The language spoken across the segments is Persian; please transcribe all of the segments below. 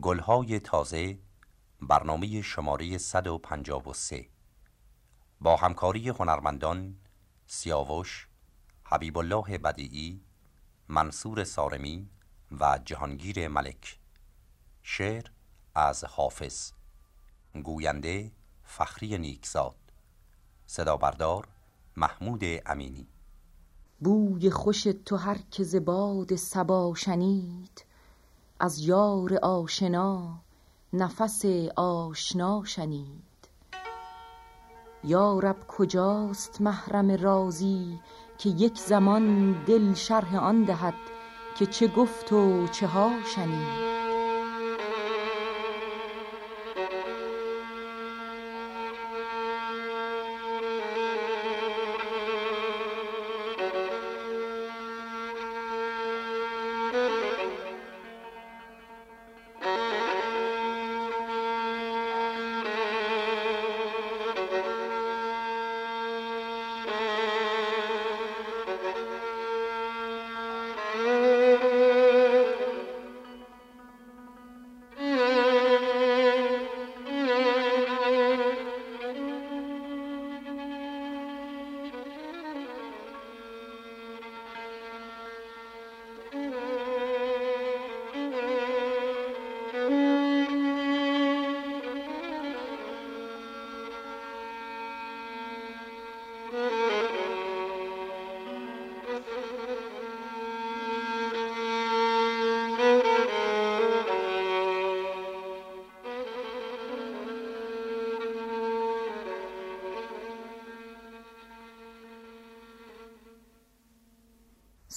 گلهای تازه برنامه شماره 153 با همکاری هنرمندان سیاوش، حبیب الله بدیعی، منصور سارمی و جهانگیر ملک. شعر از حافظ. گوینده فخری نیکزاد. صدا بردار محمود امینی. بوی خوش تو هر که باد صبا شنید از یار آشنا نفس آشنا شنید. یارب کجاست محرم رازی که یک زمان دل شرح آن دهد که چه گفت و چه ها شنید؟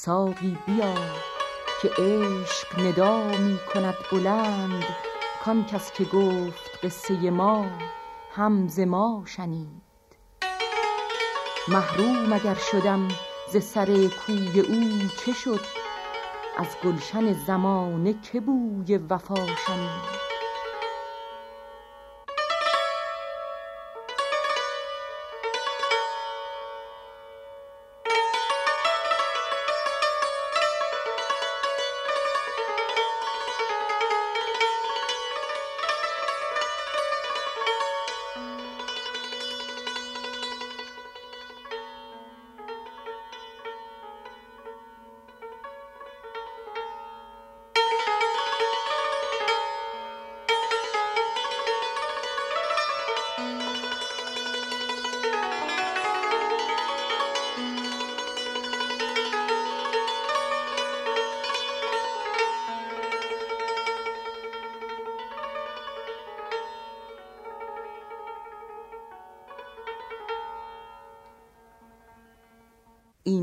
ساقی بیا که عشق ندا می کند بلند کان کس که گفت قصه ما هم ز ما شنید. محروم اگر شدم ز سر کوی او چه شد؟ از گلشن زمانه که بوی وفا شنید.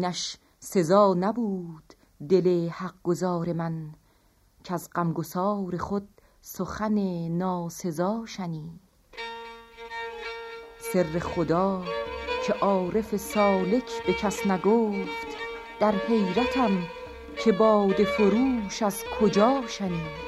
اینش سزا نبود دل حق گزار من که از غمگسار خود سخن ناسزا شنید. سر خدا که عارف سالک به کس نگفت در حیرتم که باد فروش از کجا شنید.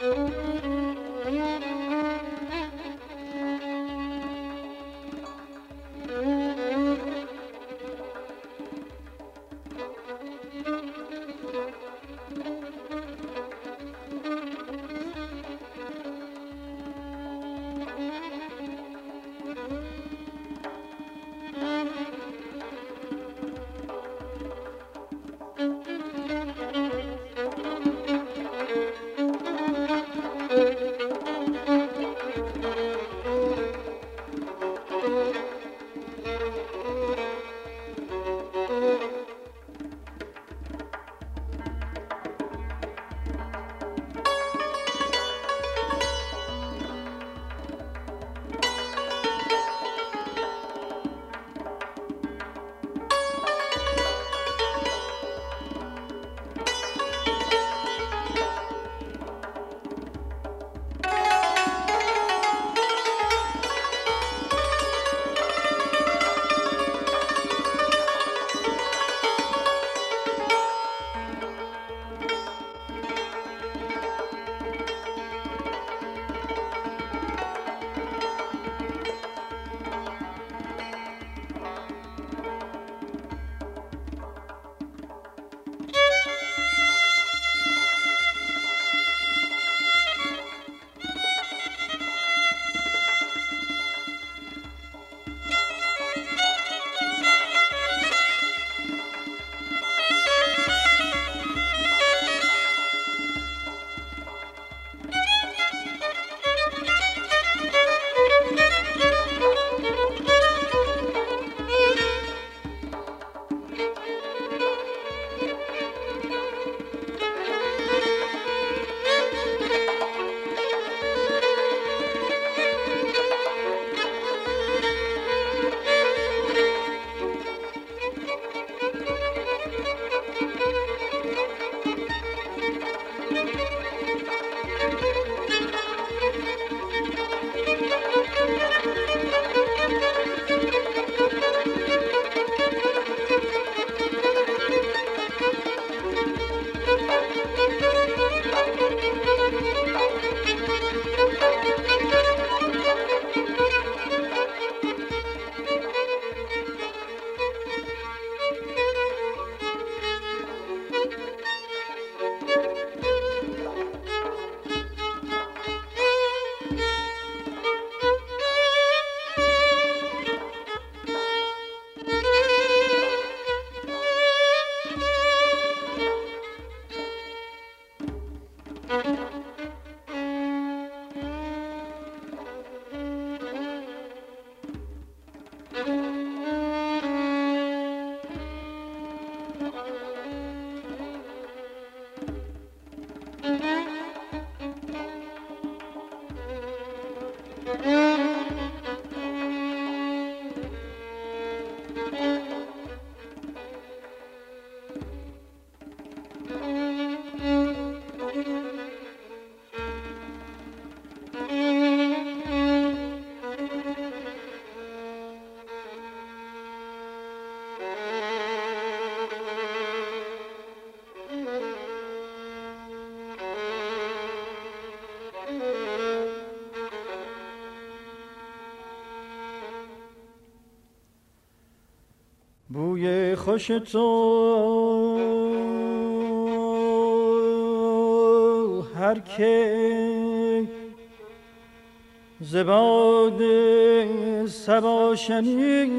Música خوش تو. هر که زباد سبا شنید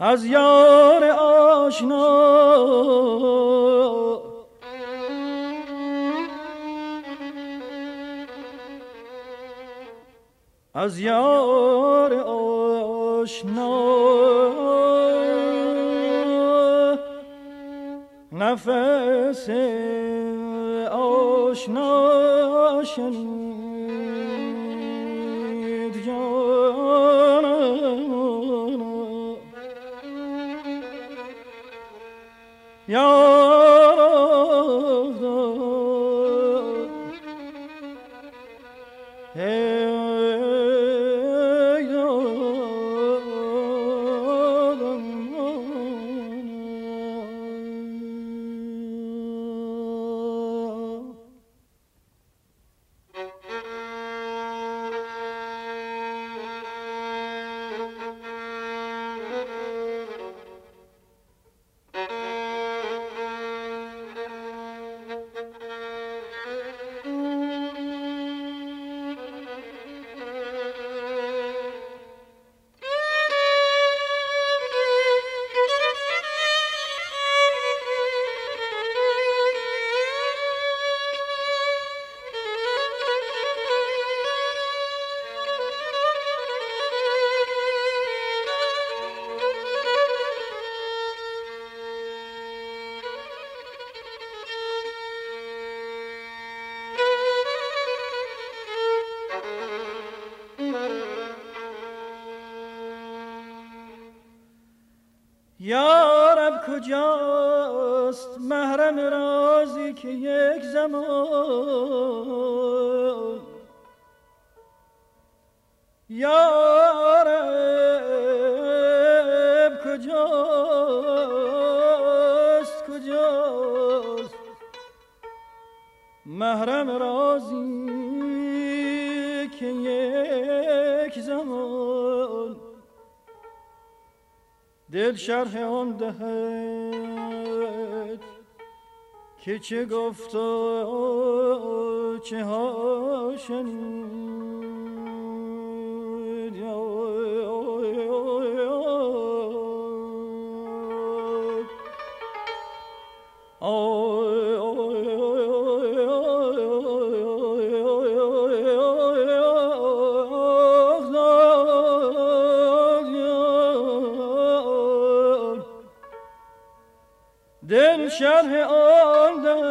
از یار آشنا. از یار آشنا. نفس آشنا شنید Thank you. کجاست محرم رازی که یک زمان؟ یارب کجاست کجاست؟ محرم رازی که یک دل شرح آن دهد که چه گفت و چه ها شنید شرح آن داد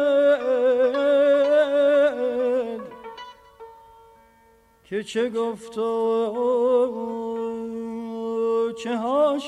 که چه گفت و چه ها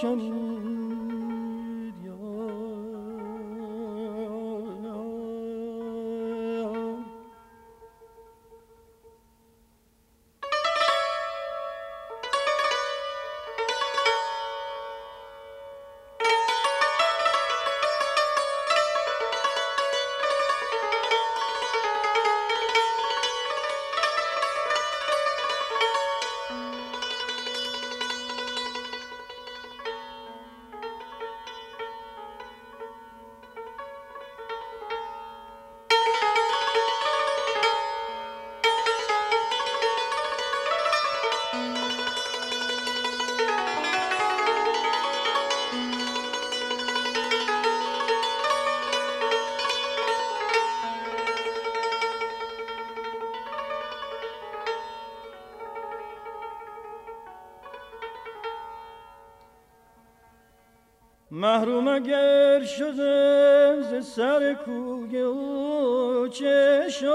کوی او چه شد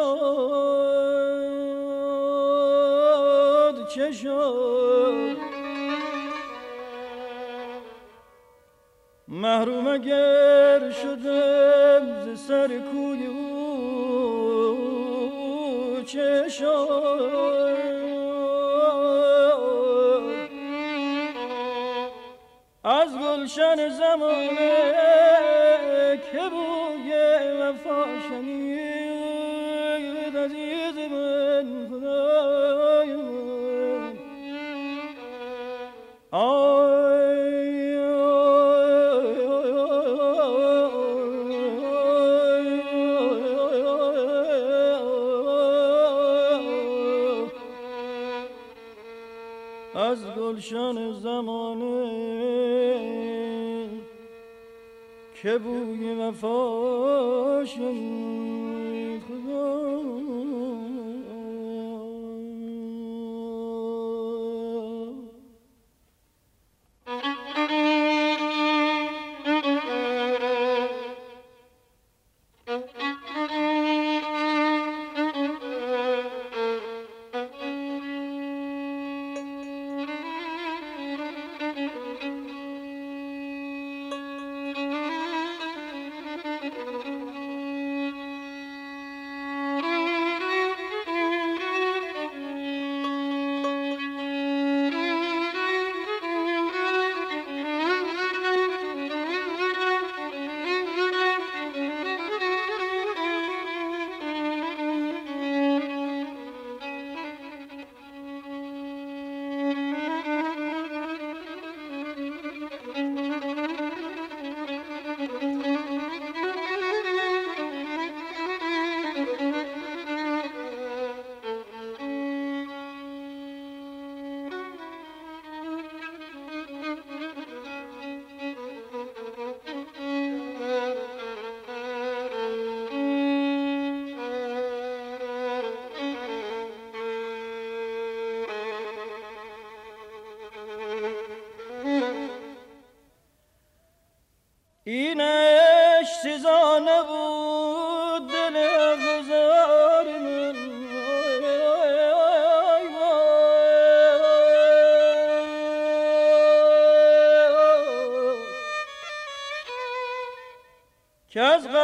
چه شد محروم اگر شده ز سر کوی او چه شد از گلشن زمانه که بوی وفا وفا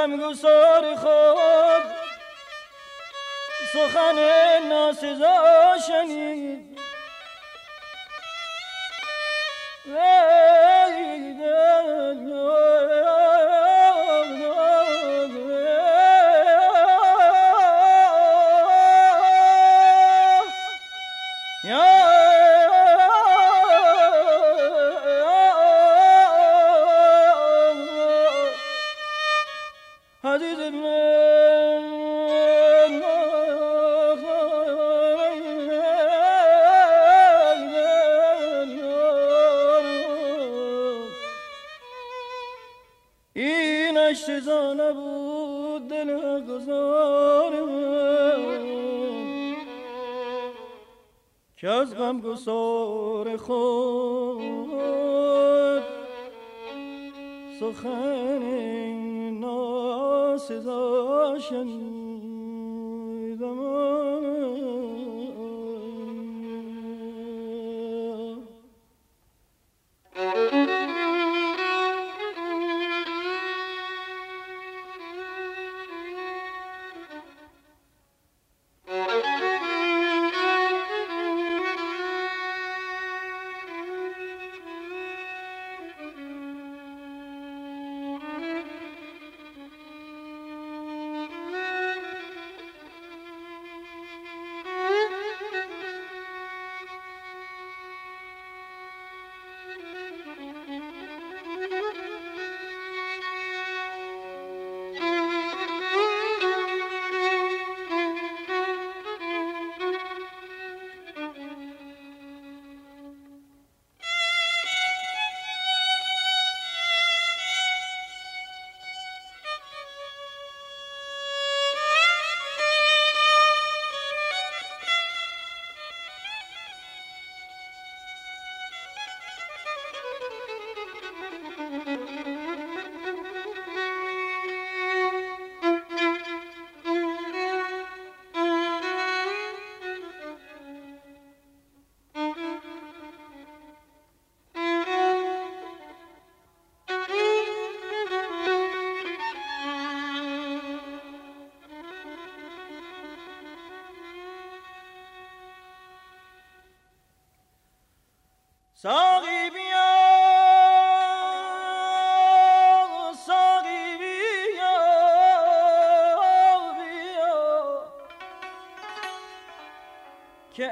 غمگسار خود سخن ناسزا شنید. zaman که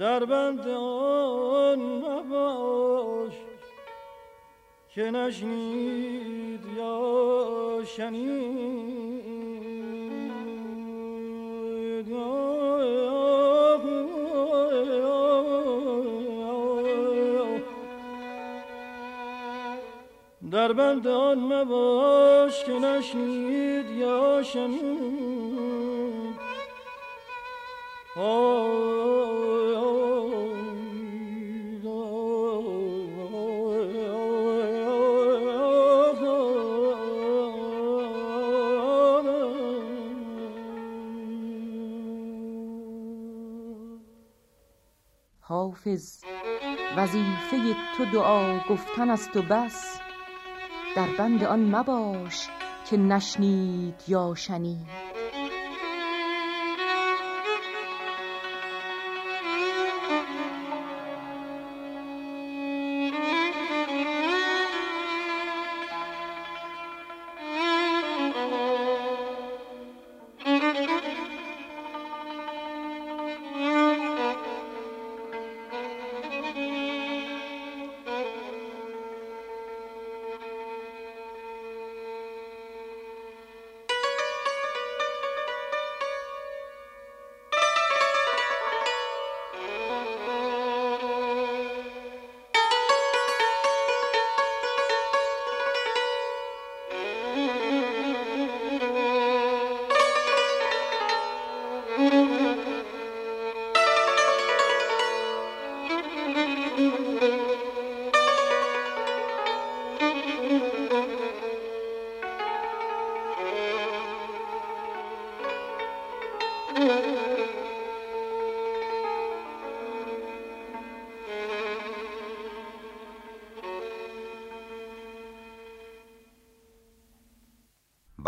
در بندان مباش که نشنید یا شنید. در بند آن مباش که نشنید یا شنید. حافظ. وظیفه تو دعا گفتن است و بس. در بند آن مباش که نشنید یا شنید.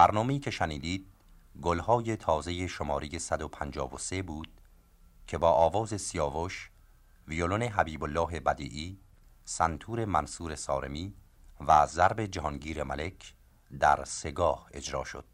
برنامه‌ای که شنیدید گلهای تازه شماره 153 بود که با آواز سیاوش، ویولون حبیب الله بدیعی، سنتور منصور سارمی و ضرب جهانگیر ملک در سگاه اجرا شد.